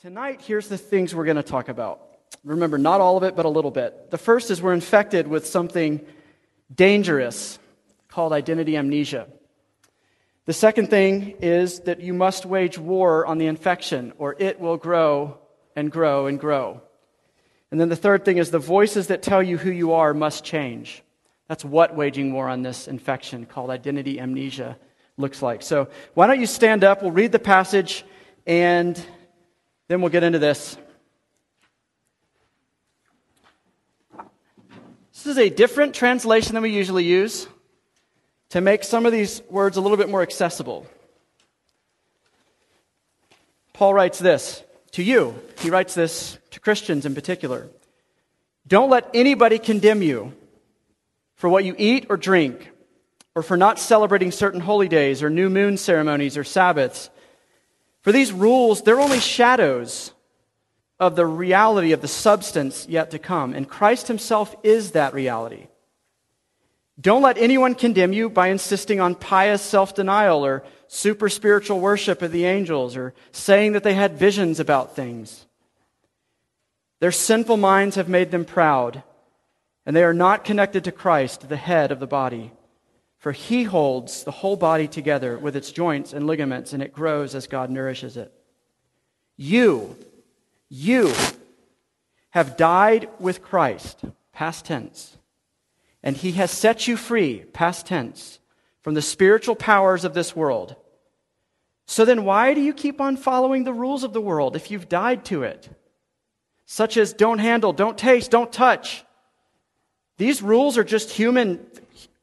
Tonight, here's the things we're going to talk about. Remember, not all of it, but a little bit. The first is we're infected with something dangerous called identity amnesia. The second thing is that you must wage war on the infection, or it will grow and grow and grow. And then the third thing is the voices that tell you who you are must change. That's what waging war on this infection called identity amnesia looks like. So, why don't you stand up? We'll read the passage and then we'll get into this. This is a different translation than we usually use to make some of these words a little bit more accessible. Paul writes this to you. He writes this to Christians in particular. Don't let anybody condemn you for what you eat or drink, or for not celebrating certain holy days, or new moon ceremonies, or Sabbaths. For these rules, they're only shadows of the reality of the substance yet to come. And Christ himself is that reality. Don't let anyone condemn you by insisting on pious self denial or super spiritual worship of the angels or saying that they had visions about things. Their sinful minds have made them proud, and they are not connected to Christ, the head of the body. For he holds the whole body together with its joints and ligaments, and it grows as God nourishes it. You, you have died with Christ, past tense, and he has set you free, past tense, from the spiritual powers of this world. So then, why do you keep on following the rules of the world if you've died to it? Such as don't handle, don't taste, don't touch. These rules are just human,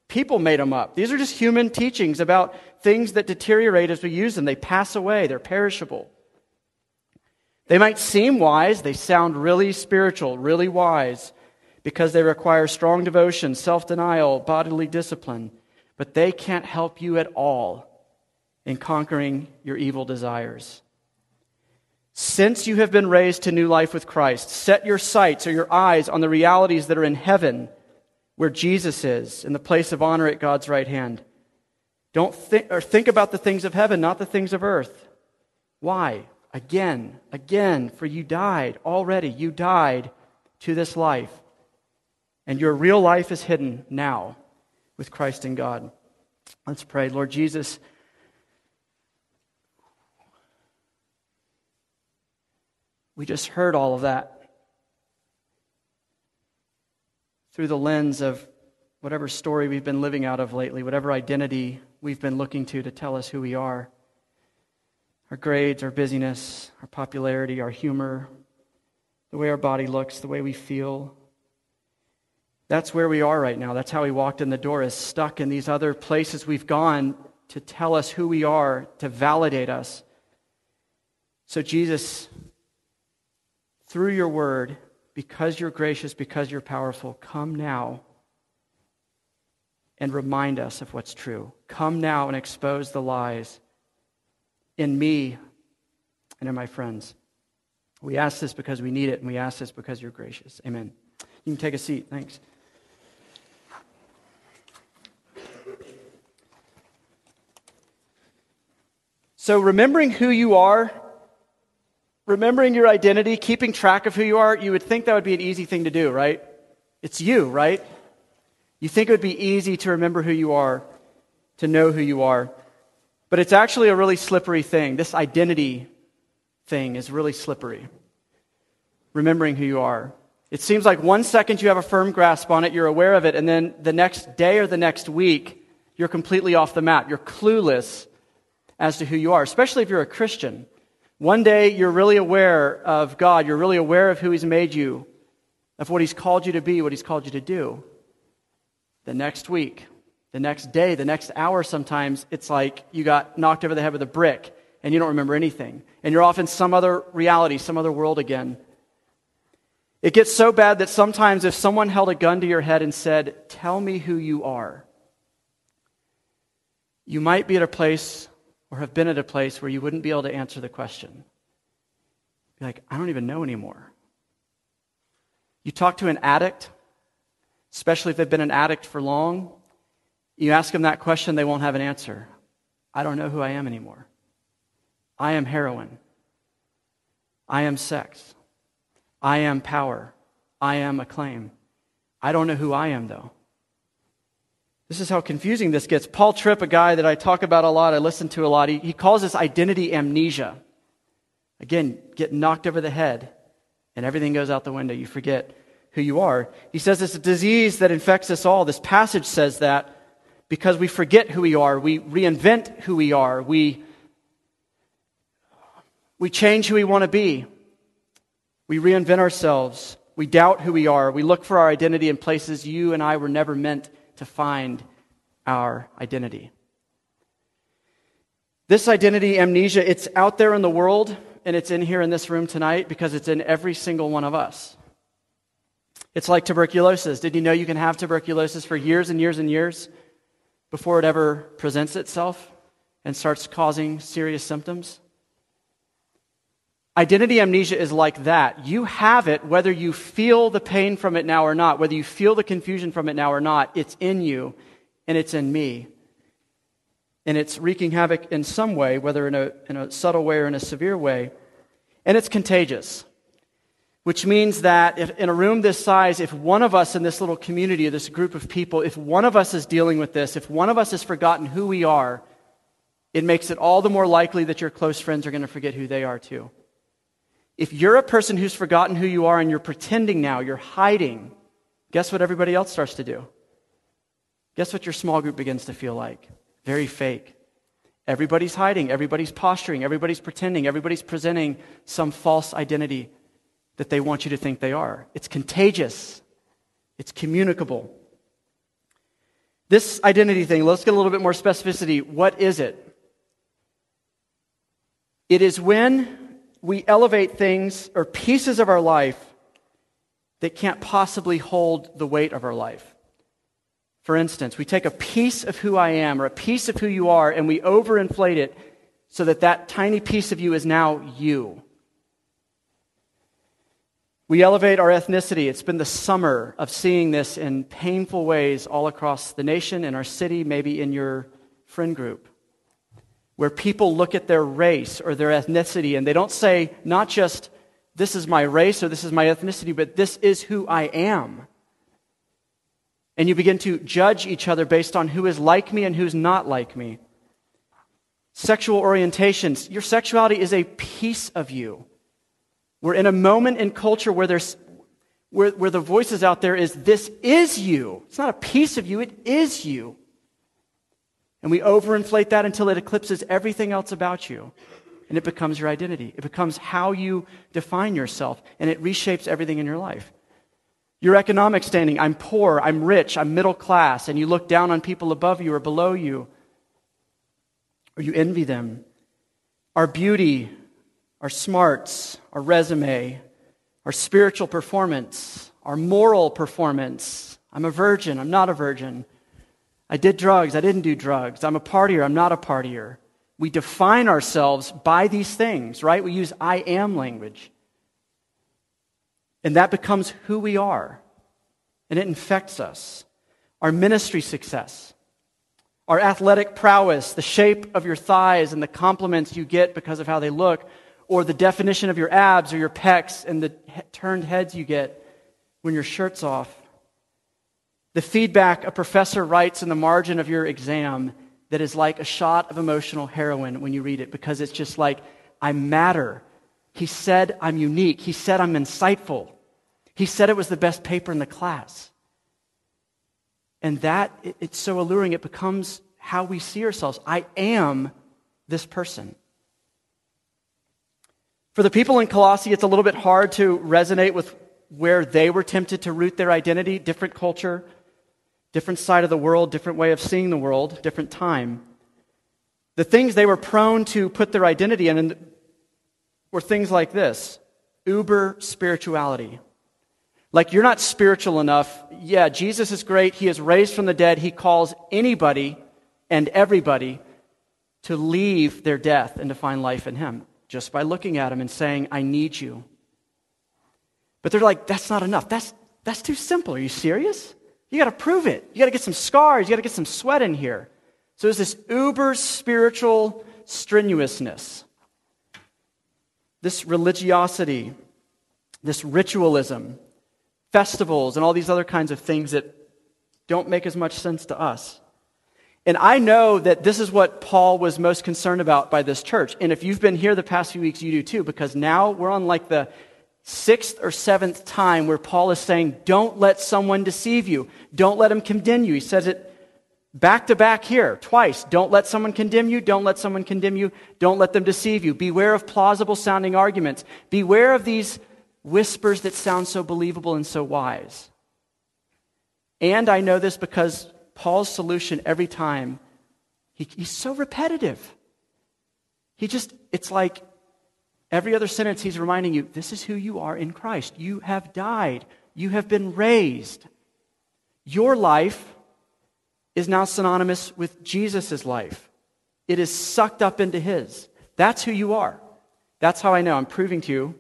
people made them up. These are just human teachings about things that deteriorate as we use them. They pass away, they're perishable. They might seem wise, they sound really spiritual, really wise, because they require strong devotion, self denial, bodily discipline, but they can't help you at all in conquering your evil desires. Since you have been raised to new life with Christ, set your sights or your eyes on the realities that are in heaven, where Jesus is, in the place of honor at God's right hand. Don't think or think about the things of heaven, not the things of earth. Why? again, again, for you died already. You died to this life. And your real life is hidden now with Christ in God. Let's pray. Lord Jesus, we just heard all of that through the lens of whatever story we've been living out of lately, whatever identity we've been looking to to tell us who we are our grades, our busyness, our popularity, our humor, the way our body looks, the way we feel. That's where we are right now. That's how we walked in the door, is stuck in these other places we've gone to tell us who we are, to validate us. So, Jesus, through your word, because you're gracious, because you're powerful, come now and remind us of what's true. Come now and expose the lies in me and in my friends. We ask this because we need it, and we ask this because you're gracious. Amen. You can take a seat. Thanks. So, remembering who you are, remembering your identity, keeping track of who you are, you would think that would be an easy thing to do, right? It's you, right? You think it would be easy to remember who you are, to know who you are. But it's actually a really slippery thing. This identity thing is really slippery. Remembering who you are. It seems like one second you have a firm grasp on it, you're aware of it, and then the next day or the next week, you're completely off the map. You're clueless as to who you are, especially if you're a Christian. One day you're really aware of God, you're really aware of who He's made you, of what He's called you to be, what He's called you to do. The next week, the next day, the next hour, sometimes it's like you got knocked over the head with a brick and you don't remember anything. And you're off in some other reality, some other world again. It gets so bad that sometimes if someone held a gun to your head and said, Tell me who you are, you might be at a place or have been at a place where you wouldn't be able to answer the question. Be like, I don't even know anymore. You talk to an addict, especially if they've been an addict for long, you ask them that question, they won't have an answer. I don't know who I am anymore. I am heroin. I am sex. I am power. I am acclaim. I don't know who I am, though. This is how confusing this gets. Paul Tripp, a guy that I talk about a lot, I listen to a lot, he, he calls this identity amnesia. Again, get knocked over the head and everything goes out the window. You forget who you are. He says it's a disease that infects us all. This passage says that because we forget who we are. We reinvent who we are. We, we change who we want to be. We reinvent ourselves. We doubt who we are. We look for our identity in places you and I were never meant to find our identity. This identity amnesia, it's out there in the world and it's in here in this room tonight because it's in every single one of us. It's like tuberculosis. Did you know you can have tuberculosis for years and years and years before it ever presents itself and starts causing serious symptoms? Identity amnesia is like that. You have it whether you feel the pain from it now or not, whether you feel the confusion from it now or not. It's in you and it's in me. And it's wreaking havoc in some way, whether in a, in a subtle way or in a severe way. And it's contagious, which means that if, in a room this size, if one of us in this little community, this group of people, if one of us is dealing with this, if one of us has forgotten who we are, it makes it all the more likely that your close friends are going to forget who they are too. If you're a person who's forgotten who you are and you're pretending now, you're hiding, guess what everybody else starts to do? Guess what your small group begins to feel like? Very fake. Everybody's hiding, everybody's posturing, everybody's pretending, everybody's presenting some false identity that they want you to think they are. It's contagious, it's communicable. This identity thing, let's get a little bit more specificity. What is it? It is when we elevate things or pieces of our life that can't possibly hold the weight of our life. For instance, we take a piece of who I am or a piece of who you are and we overinflate it so that that tiny piece of you is now you. We elevate our ethnicity. It's been the summer of seeing this in painful ways all across the nation, in our city, maybe in your friend group where people look at their race or their ethnicity and they don't say, not just, this is my race or this is my ethnicity, but this is who I am. And you begin to judge each other based on who is like me and who's not like me. Sexual orientations. Your sexuality is a piece of you. We're in a moment in culture where there's where, where the voices out there is this is you. It's not a piece of you, it is you. And we overinflate that until it eclipses everything else about you. And it becomes your identity. It becomes how you define yourself. And it reshapes everything in your life. Your economic standing I'm poor, I'm rich, I'm middle class. And you look down on people above you or below you. Or you envy them. Our beauty, our smarts, our resume, our spiritual performance, our moral performance. I'm a virgin, I'm not a virgin I did drugs, I didn't do drugs. I'm a partier, I'm not a partier. We define ourselves by these things, right? We use I am language. And that becomes who we are. And it infects us. Our ministry success, our athletic prowess, the shape of your thighs and the compliments you get because of how they look, or the definition of your abs or your pecs and the turned heads you get when your shirt's off the feedback a professor writes in the margin of your exam that is like a shot of emotional heroin when you read it because it's just like, I matter. He said I'm unique. He said I'm insightful. He said it was the best paper in the class. And that, it, it's so alluring, it becomes how we see ourselves. I am this person. For the people in Colossae, it's a little bit hard to resonate with where they were tempted to root their identity, different culture, different side of the world, different way of seeing the world, different time. The things they were prone to put their identity in were things like this uber spirituality. Like, you're not spiritual enough. Yeah, Jesus is great. He is raised from the dead. He calls anybody and everybody to leave their death and to find life in Him just by looking at Him and saying, I need you. But they're like, that's not enough. That's, that's too simple. Are you serious? You got to prove it. You got to get some scars. You got to get some sweat in here. So there's this uber spiritual strenuousness. this religiosity, this ritualism, festivals, and all these other kinds of things that don't make as much sense to us. And I know that this is what Paul was most concerned about by this church. And if you've been here the past few weeks, you do too, because now we're on like the sixth or seventh time where Paul is saying, Don't let someone deceive you. Don't let him condemn you. He says it back to back here twice. Don't let someone condemn you. Don't let someone condemn you. Don't let them deceive you. Beware of plausible sounding arguments. Beware of these whispers that sound so believable and so wise. And I know this because Paul's solution every time, he, he's so repetitive. He just, it's like every other sentence he's reminding you this is who you are in Christ. You have died, you have been raised. Your life is now synonymous with Jesus' life, it is sucked up into his. That's who you are. That's how I know. I'm proving to you,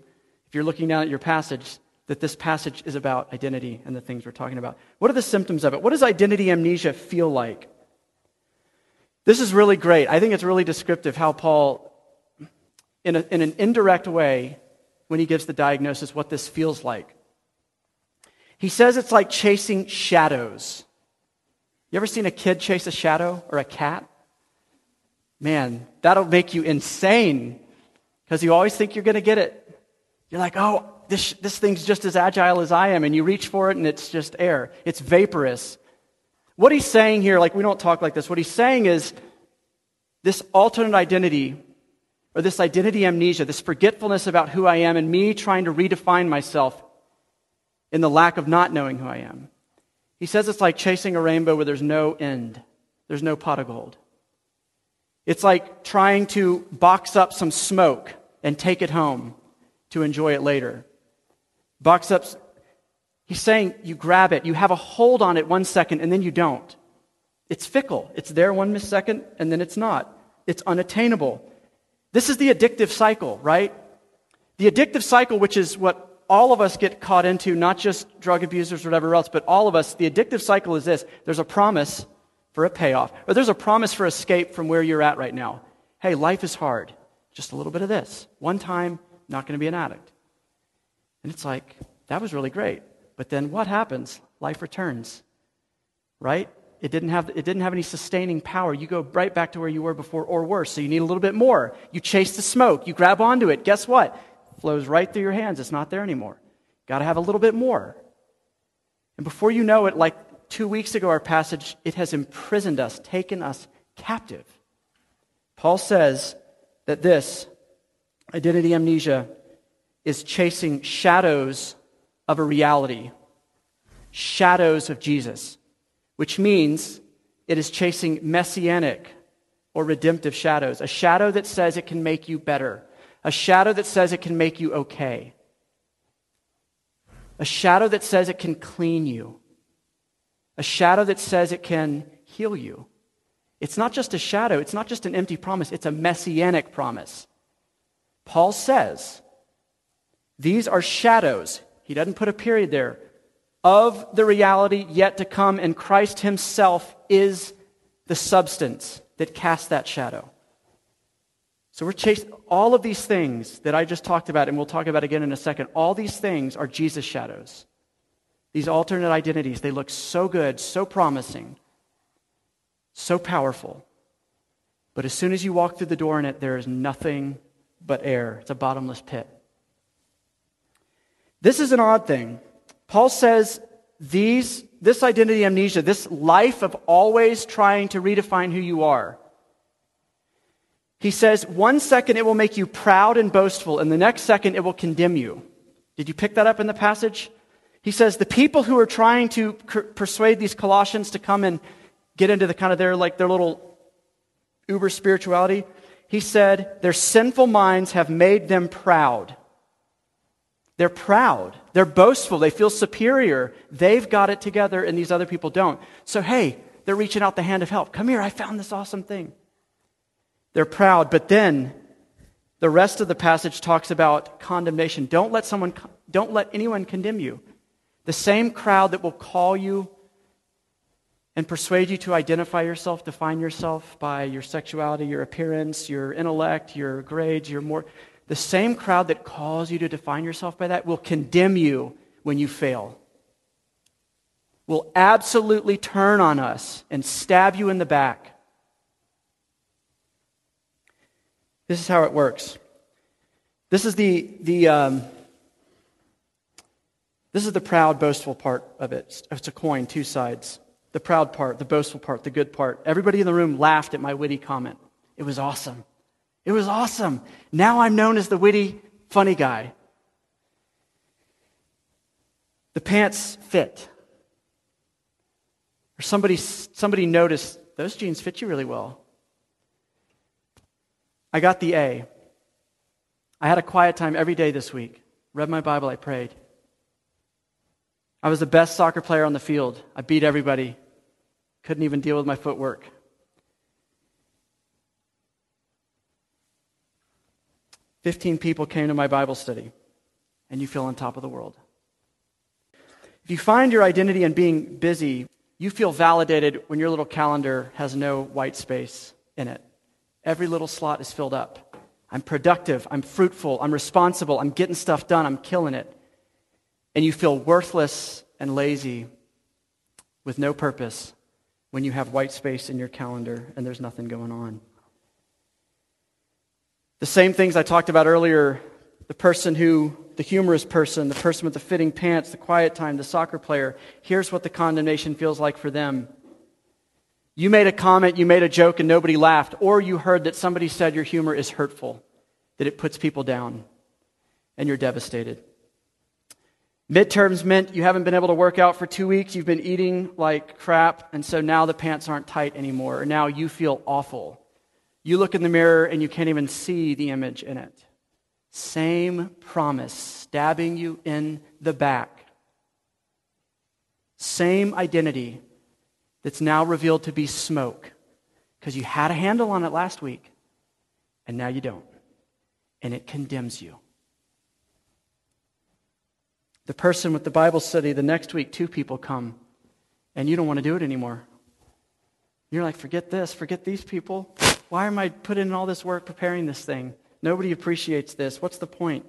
if you're looking down at your passage, that this passage is about identity and the things we're talking about. What are the symptoms of it? What does identity amnesia feel like? This is really great. I think it's really descriptive how Paul, in, a, in an indirect way, when he gives the diagnosis, what this feels like. He says it's like chasing shadows. You ever seen a kid chase a shadow or a cat? Man, that'll make you insane because you always think you're going to get it. You're like, oh, this, this thing's just as agile as I am, and you reach for it and it's just air. It's vaporous. What he's saying here, like we don't talk like this, what he's saying is this alternate identity, or this identity amnesia, this forgetfulness about who I am, and me trying to redefine myself in the lack of not knowing who I am. He says it's like chasing a rainbow where there's no end, there's no pot of gold. It's like trying to box up some smoke and take it home to enjoy it later. Box up, he's saying you grab it, you have a hold on it one second, and then you don't. It's fickle. It's there one second, and then it's not. It's unattainable. This is the addictive cycle, right? The addictive cycle, which is what all of us get caught into, not just drug abusers or whatever else, but all of us, the addictive cycle is this there's a promise for a payoff, or there's a promise for escape from where you're at right now. Hey, life is hard. Just a little bit of this. One time, not going to be an addict. And it's like, that was really great. But then what happens? Life returns, right? It didn't, have, it didn't have any sustaining power. You go right back to where you were before or worse. So you need a little bit more. You chase the smoke. You grab onto it. Guess what? It flows right through your hands. It's not there anymore. Got to have a little bit more. And before you know it, like two weeks ago, our passage, it has imprisoned us, taken us captive. Paul says that this Identity amnesia is chasing shadows of a reality, shadows of Jesus, which means it is chasing messianic or redemptive shadows. A shadow that says it can make you better, a shadow that says it can make you okay, a shadow that says it can clean you, a shadow that says it can heal you. It's not just a shadow, it's not just an empty promise, it's a messianic promise. Paul says these are shadows, he doesn't put a period there, of the reality yet to come, and Christ himself is the substance that casts that shadow. So we're chasing all of these things that I just talked about, and we'll talk about again in a second. All these things are Jesus shadows. These alternate identities, they look so good, so promising, so powerful. But as soon as you walk through the door in it, there is nothing but air. It's a bottomless pit. This is an odd thing. Paul says these, this identity amnesia, this life of always trying to redefine who you are, he says one second it will make you proud and boastful, and the next second it will condemn you. Did you pick that up in the passage? He says the people who are trying to persuade these Colossians to come and get into the kind of their like their little uber spirituality, he said, Their sinful minds have made them proud. They're proud. They're boastful. They feel superior. They've got it together, and these other people don't. So, hey, they're reaching out the hand of help. Come here, I found this awesome thing. They're proud, but then the rest of the passage talks about condemnation. Don't let someone, don't let anyone condemn you. The same crowd that will call you and persuade you to identify yourself, define yourself by your sexuality, your appearance, your intellect, your grades, your more. The same crowd that calls you to define yourself by that will condemn you when you fail. Will absolutely turn on us and stab you in the back. This is how it works. This is the, the um, this is the proud, boastful part of it. It's a coin, two sides. The proud part, the boastful part, the good part. Everybody in the room laughed at my witty comment. It was awesome. It was awesome. Now I'm known as the witty, funny guy. The pants fit. Or somebody, somebody noticed those jeans fit you really well. I got the A. I had a quiet time every day this week. Read my Bible, I prayed. I was the best soccer player on the field. I beat everybody. Couldn't even deal with my footwork. Fifteen people came to my Bible study, and you feel on top of the world. If you find your identity in being busy, you feel validated when your little calendar has no white space in it. Every little slot is filled up. I'm productive, I'm fruitful, I'm responsible, I'm getting stuff done, I'm killing it and you feel worthless and lazy with no purpose when you have white space in your calendar and there's nothing going on. The same things I talked about earlier the person who, the humorous person, the person with the fitting pants, the quiet time, the soccer player, here's what the condemnation feels like for them. You made a comment, you made a joke, and nobody laughed, or you heard that somebody said your humor is hurtful, that it puts people down, and you're devastated. Midterms meant you haven't been able to work out for two weeks. You've been eating like crap. And so now the pants aren't tight anymore. Or now you feel awful. You look in the mirror and you can't even see the image in it. Same promise, stabbing you in the back. Same identity that's now revealed to be smoke because you had a handle on it last week and now you don't. And it condemns you. The person with the Bible study, the next week, two people come, and you don't want to do it anymore. You're like, forget this, forget these people. Why am I putting in all this work preparing this thing? Nobody appreciates this. What's the point?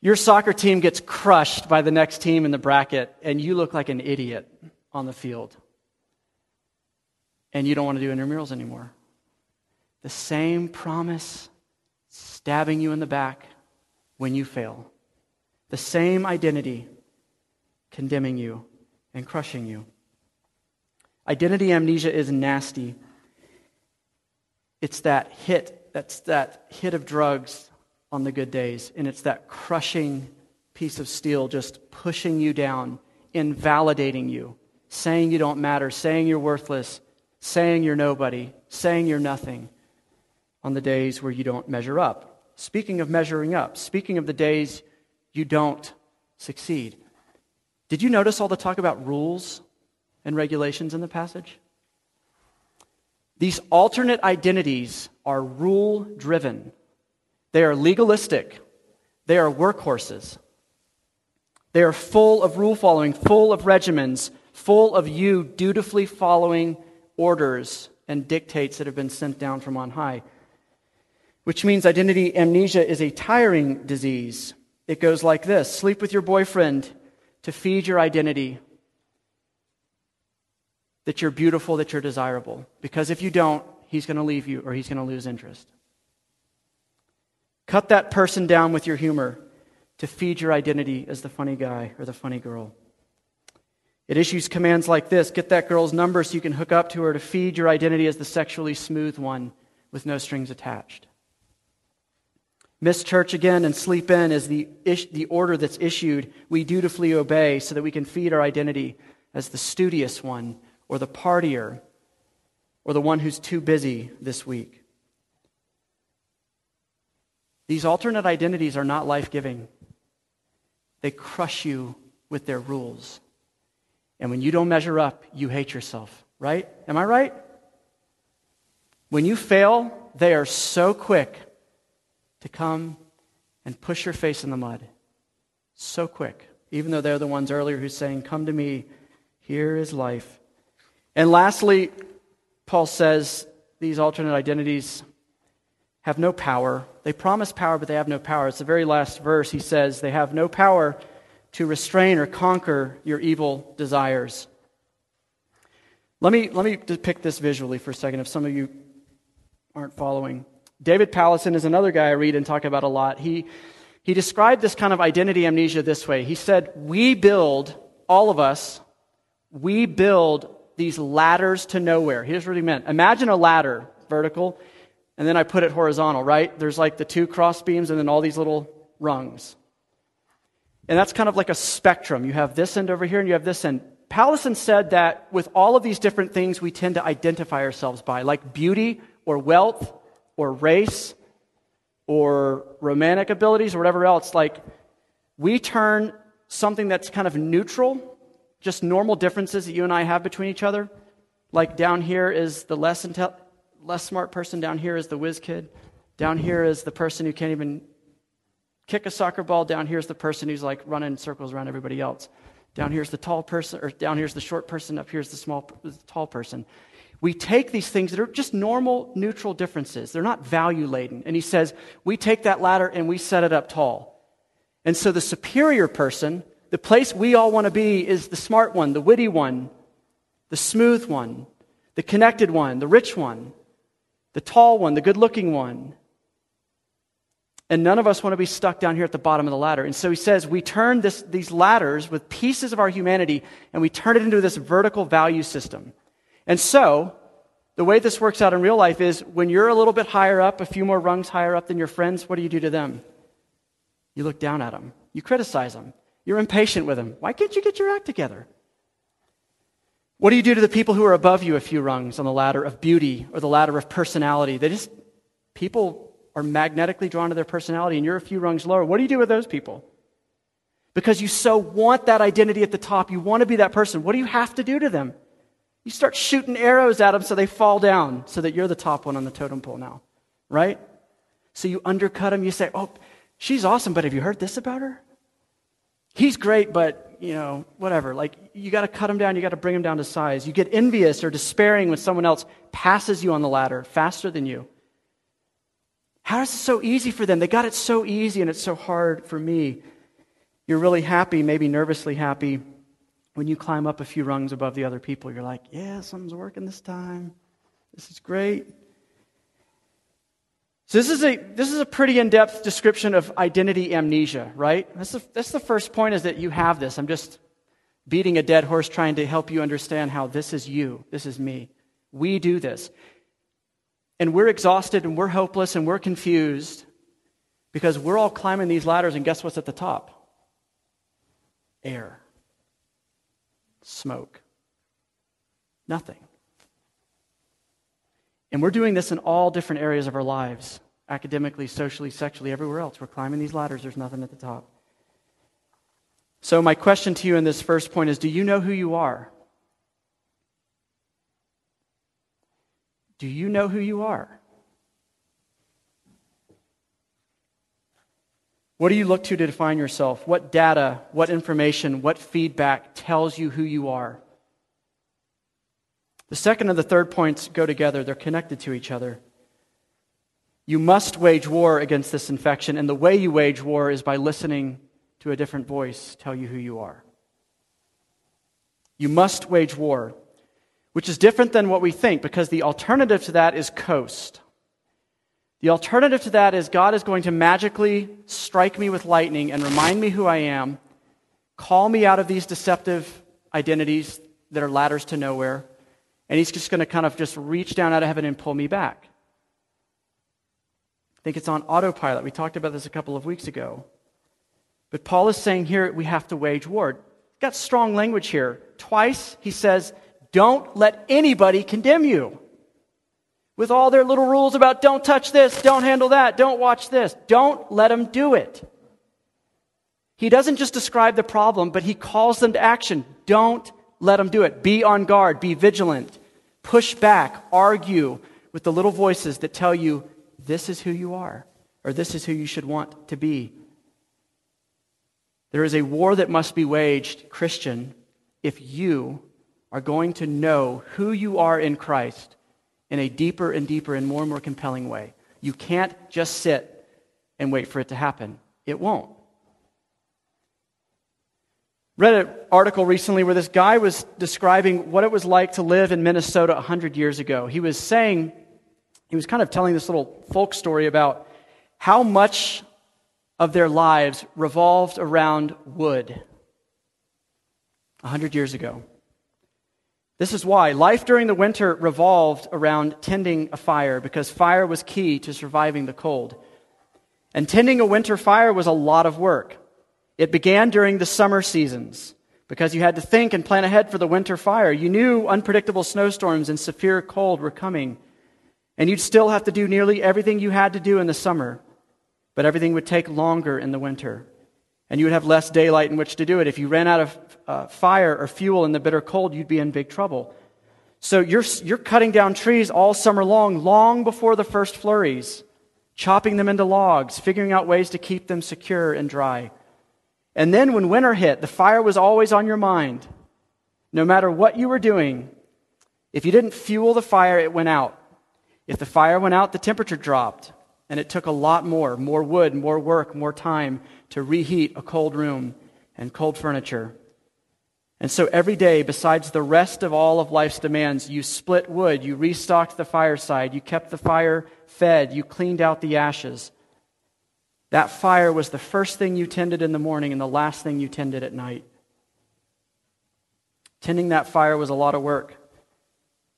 Your soccer team gets crushed by the next team in the bracket, and you look like an idiot on the field. And you don't want to do intramurals anymore. The same promise stabbing you in the back when you fail the same identity condemning you and crushing you. Identity amnesia is nasty. It's that hit, that's that hit of drugs on the good days, and it's that crushing piece of steel just pushing you down, invalidating you, saying you don't matter, saying you're worthless, saying you're nobody, saying you're nothing on the days where you don't measure up. Speaking of measuring up, speaking of the days you don't succeed. Did you notice all the talk about rules and regulations in the passage? These alternate identities are rule driven, they are legalistic, they are workhorses. They are full of rule following, full of regimens, full of you dutifully following orders and dictates that have been sent down from on high. Which means identity amnesia is a tiring disease it goes like this Sleep with your boyfriend to feed your identity that you're beautiful, that you're desirable. Because if you don't, he's going to leave you or he's going to lose interest. Cut that person down with your humor to feed your identity as the funny guy or the funny girl. It issues commands like this get that girl's number so you can hook up to her to feed your identity as the sexually smooth one with no strings attached. Miss church again and sleep in is the, the order that's issued. We dutifully obey so that we can feed our identity as the studious one or the partier or the one who's too busy this week. These alternate identities are not life giving, they crush you with their rules. And when you don't measure up, you hate yourself, right? Am I right? When you fail, they are so quick to come and push your face in the mud so quick, even though they're the ones earlier who's saying, Come to me, here is life. And lastly, Paul says these alternate identities have no power. They promise power, but they have no power. It's the very last verse. He says, They have no power to restrain or conquer your evil desires. Let me, let me depict this visually for a second if some of you aren't following. David Powlison is another guy I read and talk about a lot. He, he described this kind of identity amnesia this way. He said, We build, all of us, we build these ladders to nowhere. Here's what he meant. Imagine a ladder, vertical, and then I put it horizontal, right? There's like the two cross beams and then all these little rungs. And that's kind of like a spectrum. You have this end over here and you have this end. Powlison said that with all of these different things we tend to identify ourselves by, like beauty or wealth or race or romantic abilities or whatever else, like we turn something that's kind of neutral, just normal differences that you and I have between each other, like down here is the less, intel- less smart person, down here is the whiz kid, down here is the person who can't even kick a soccer ball, down here is the person who's like running circles around everybody else. Down here's the tall person, or down here's the short person, up here's the small, the tall person we take these things that are just normal, neutral differences. They're not value laden. And he says, we take that ladder and we set it up tall. And so the superior person, the place we all want to be, is the smart one, the witty one, the smooth one, the connected one, the rich one, the tall one, the good looking one. And none of us want to be stuck down here at the bottom of the ladder. And so he says, we turn this, these ladders with pieces of our humanity and we turn it into this vertical value system. And so, the way this works out in real life is when you're a little bit higher up, a few more rungs higher up than your friends, what do you do to them? You look down at them. You criticize them. You're impatient with them. Why can't you get your act together? What do you do to the people who are above you a few rungs on the ladder of beauty or the ladder of personality? They just, people are magnetically drawn to their personality and you're a few rungs lower. What do you do with those people? Because you so want that identity at the top, you want to be that person. What do you have to do to them? You start shooting arrows at them so they fall down so that you're the top one on the totem pole now, right? So you undercut them. You say, oh, she's awesome, but have you heard this about her? He's great, but, you know, whatever. Like, you got to cut him down. You got to bring him down to size. You get envious or despairing when someone else passes you on the ladder faster than you. How is it so easy for them? They got it so easy and it's so hard for me. You're really happy, maybe nervously happy when you climb up a few rungs above the other people, you're like, yeah, something's working this time. This is great. So this is a, this is a pretty in-depth description of identity amnesia, right? That's the, that's the first point is that you have this. I'm just beating a dead horse trying to help you understand how this is you. This is me. We do this. And we're exhausted and we're hopeless and we're confused because we're all climbing these ladders and guess what's at the top? Air smoke. Nothing. And we're doing this in all different areas of our lives academically, socially, sexually, everywhere else. We're climbing these ladders, there's nothing at the top. So, my question to you in this first point is Do you know who you are? Do you know who you are? What do you look to to define yourself? What data, what information, what feedback tells you who you are? The second and the third points go together, they're connected to each other. You must wage war against this infection, and the way you wage war is by listening to a different voice tell you who you are. You must wage war, which is different than what we think because the alternative to that is coast. The alternative to that is God is going to magically strike me with lightning and remind me who I am, call me out of these deceptive identities that are ladders to nowhere, and He's just going to kind of just reach down out of heaven and pull me back. I think it's on autopilot. We talked about this a couple of weeks ago. But Paul is saying here we have to wage war. Got strong language here. Twice he says, Don't let anybody condemn you with all their little rules about don't touch this, don't handle that, don't watch this. Don't let them do it. He doesn't just describe the problem, but he calls them to action. Don't let them do it. Be on guard, be vigilant, push back, argue with the little voices that tell you this is who you are, or this is who you should want to be. There is a war that must be waged, Christian, if you are going to know who you are in Christ in a deeper and deeper and more and more compelling way. You can't just sit and wait for it to happen. It won't. Read an article recently where this guy was describing what it was like to live in Minnesota 100 years ago. He was saying, he was kind of telling this little folk story about how much of their lives revolved around wood 100 years ago. This is why life during the winter revolved around tending a fire because fire was key to surviving the cold. And tending a winter fire was a lot of work. It began during the summer seasons because you had to think and plan ahead for the winter fire. You knew unpredictable snowstorms and severe cold were coming. And you'd still have to do nearly everything you had to do in the summer, but everything would take longer in the winter. And you would have less daylight in which to do it. If you ran out of uh, fire or fuel in the bitter cold, you'd be in big trouble. So you're, you're cutting down trees all summer long, long before the first flurries, chopping them into logs, figuring out ways to keep them secure and dry. And then when winter hit, the fire was always on your mind. No matter what you were doing, if you didn't fuel the fire, it went out. If the fire went out, the temperature dropped. And it took a lot more more wood, more work, more time to reheat a cold room and cold furniture. And so every day, besides the rest of all of life's demands, you split wood, you restocked the fireside, you kept the fire fed, you cleaned out the ashes. That fire was the first thing you tended in the morning and the last thing you tended at night. Tending that fire was a lot of work,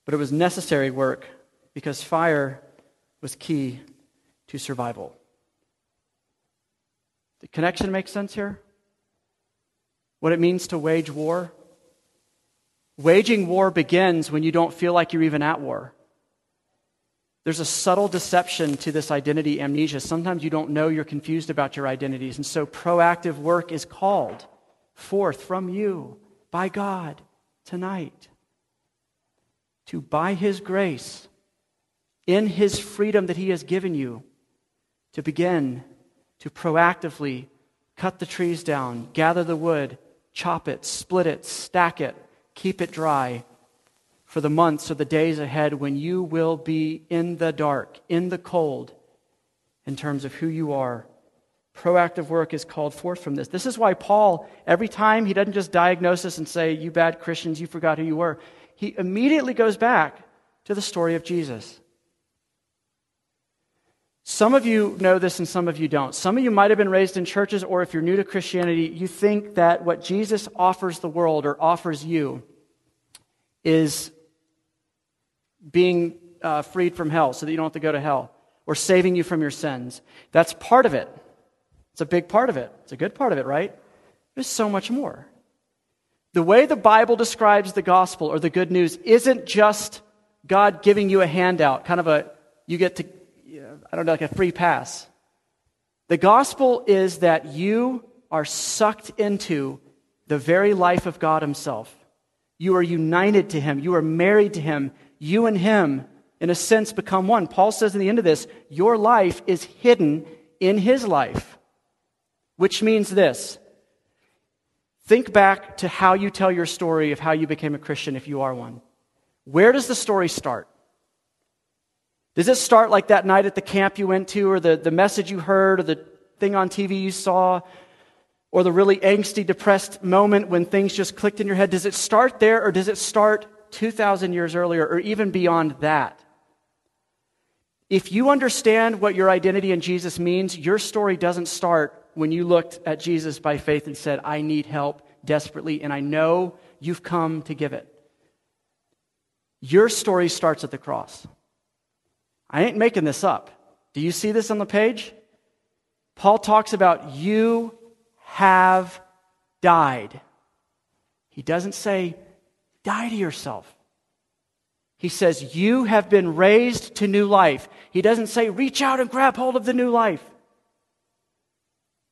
but it was necessary work because fire was key to survival. The connection makes sense here? What it means to wage war? Waging war begins when you don't feel like you're even at war. There's a subtle deception to this identity amnesia. Sometimes you don't know you're confused about your identities. And so proactive work is called forth from you by God tonight to, by His grace, in His freedom that He has given you, to begin to proactively cut the trees down, gather the wood, chop it, split it, stack it, keep it dry for the months or the days ahead when you will be in the dark, in the cold, in terms of who you are. Proactive work is called forth from this. This is why Paul, every time he doesn't just diagnose us and say, You bad Christians, you forgot who you were, he immediately goes back to the story of Jesus. Some of you know this and some of you don't. Some of you might have been raised in churches, or if you're new to Christianity, you think that what Jesus offers the world or offers you is being uh, freed from hell so that you don't have to go to hell, or saving you from your sins. That's part of it. It's a big part of it. It's a good part of it, right? There's so much more. The way the Bible describes the gospel or the good news isn't just God giving you a handout, kind of a, you get to, I don't know, like a free pass. The gospel is that you are sucked into the very life of God Himself. You are united to Him. You are married to Him you and him, in a sense, become one. Paul says in the end of this, your life is hidden in his life, which means this. Think back to how you tell your story of how you became a Christian if you are one. Where does the story start? Does it start like that night at the camp you went to, or the, the message you heard, or the thing on TV you saw, or the really angsty, depressed moment when things just clicked in your head? Does it start there, or does it start 2,000 years earlier, or even beyond that. If you understand what your identity in Jesus means, your story doesn't start when you looked at Jesus by faith and said, I need help desperately, and I know you've come to give it. Your story starts at the cross. I ain't making this up. Do you see this on the page? Paul talks about you have died. He doesn't say Die to yourself. He says, You have been raised to new life. He doesn't say, Reach out and grab hold of the new life.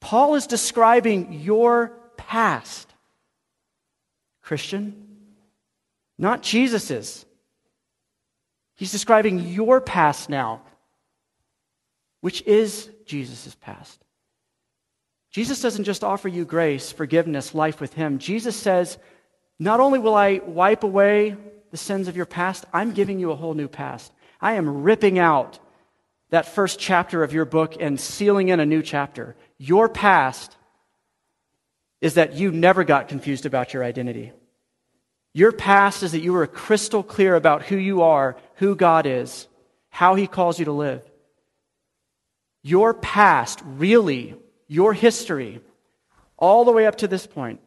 Paul is describing your past, Christian, not Jesus's. He's describing your past now, which is Jesus' past. Jesus doesn't just offer you grace, forgiveness, life with Him. Jesus says, not only will I wipe away the sins of your past, I'm giving you a whole new past. I am ripping out that first chapter of your book and sealing in a new chapter. Your past is that you never got confused about your identity. Your past is that you were crystal clear about who you are, who God is, how He calls you to live. Your past, really, your history, all the way up to this point,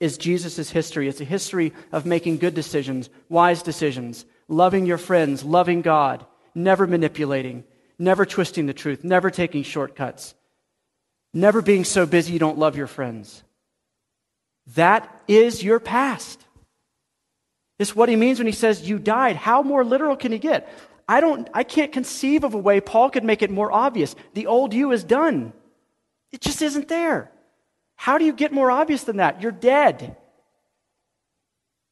is Jesus' history. It's a history of making good decisions, wise decisions, loving your friends, loving God, never manipulating, never twisting the truth, never taking shortcuts, never being so busy you don't love your friends. That is your past. It's what he means when he says you died. How more literal can he get? I don't I can't conceive of a way Paul could make it more obvious. The old you is done. It just isn't there. How do you get more obvious than that? You're dead.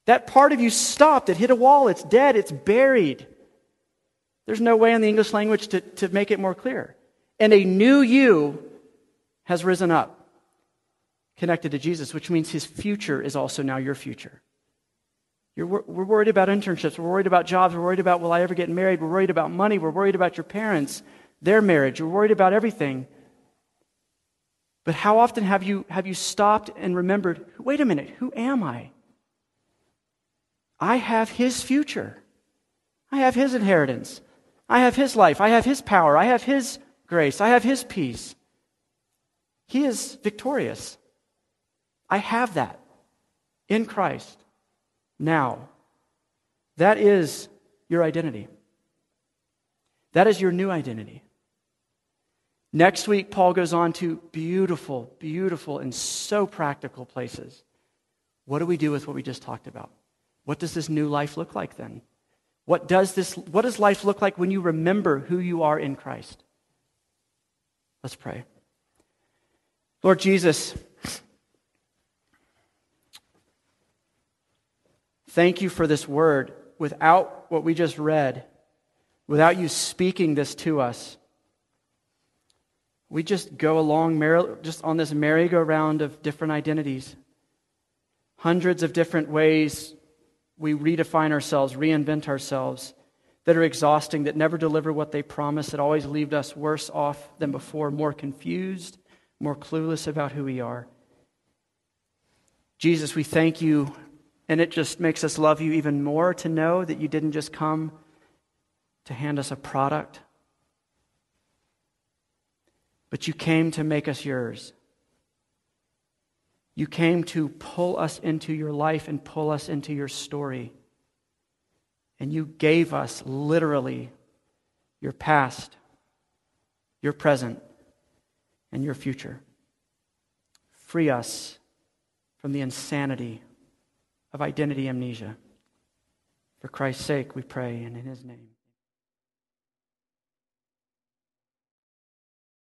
That part of you stopped. It hit a wall. It's dead. It's buried. There's no way in the English language to, to make it more clear. And a new you has risen up, connected to Jesus, which means his future is also now your future. You're, we're worried about internships. We're worried about jobs. We're worried about will I ever get married? We're worried about money. We're worried about your parents, their marriage. We're worried about everything. But how often have you, have you stopped and remembered, wait a minute, who am I? I have his future. I have his inheritance. I have his life. I have his power. I have his grace. I have his peace. He is victorious. I have that in Christ now. That is your identity. That is your new identity. Next week, Paul goes on to beautiful, beautiful, and so practical places. What do we do with what we just talked about? What does this new life look like then? What does, this, what does life look like when you remember who you are in Christ? Let's pray. Lord Jesus, thank you for this word. Without what we just read, without you speaking this to us, we just go along just on this merry-go-round of different identities. Hundreds of different ways we redefine ourselves, reinvent ourselves, that are exhausting, that never deliver what they promise, that always leave us worse off than before, more confused, more clueless about who we are. Jesus, we thank you, and it just makes us love you even more to know that you didn't just come to hand us a product but you came to make us yours. You came to pull us into your life and pull us into your story. And you gave us literally your past, your present, and your future. Free us from the insanity of identity amnesia. For Christ's sake, we pray, and in his name.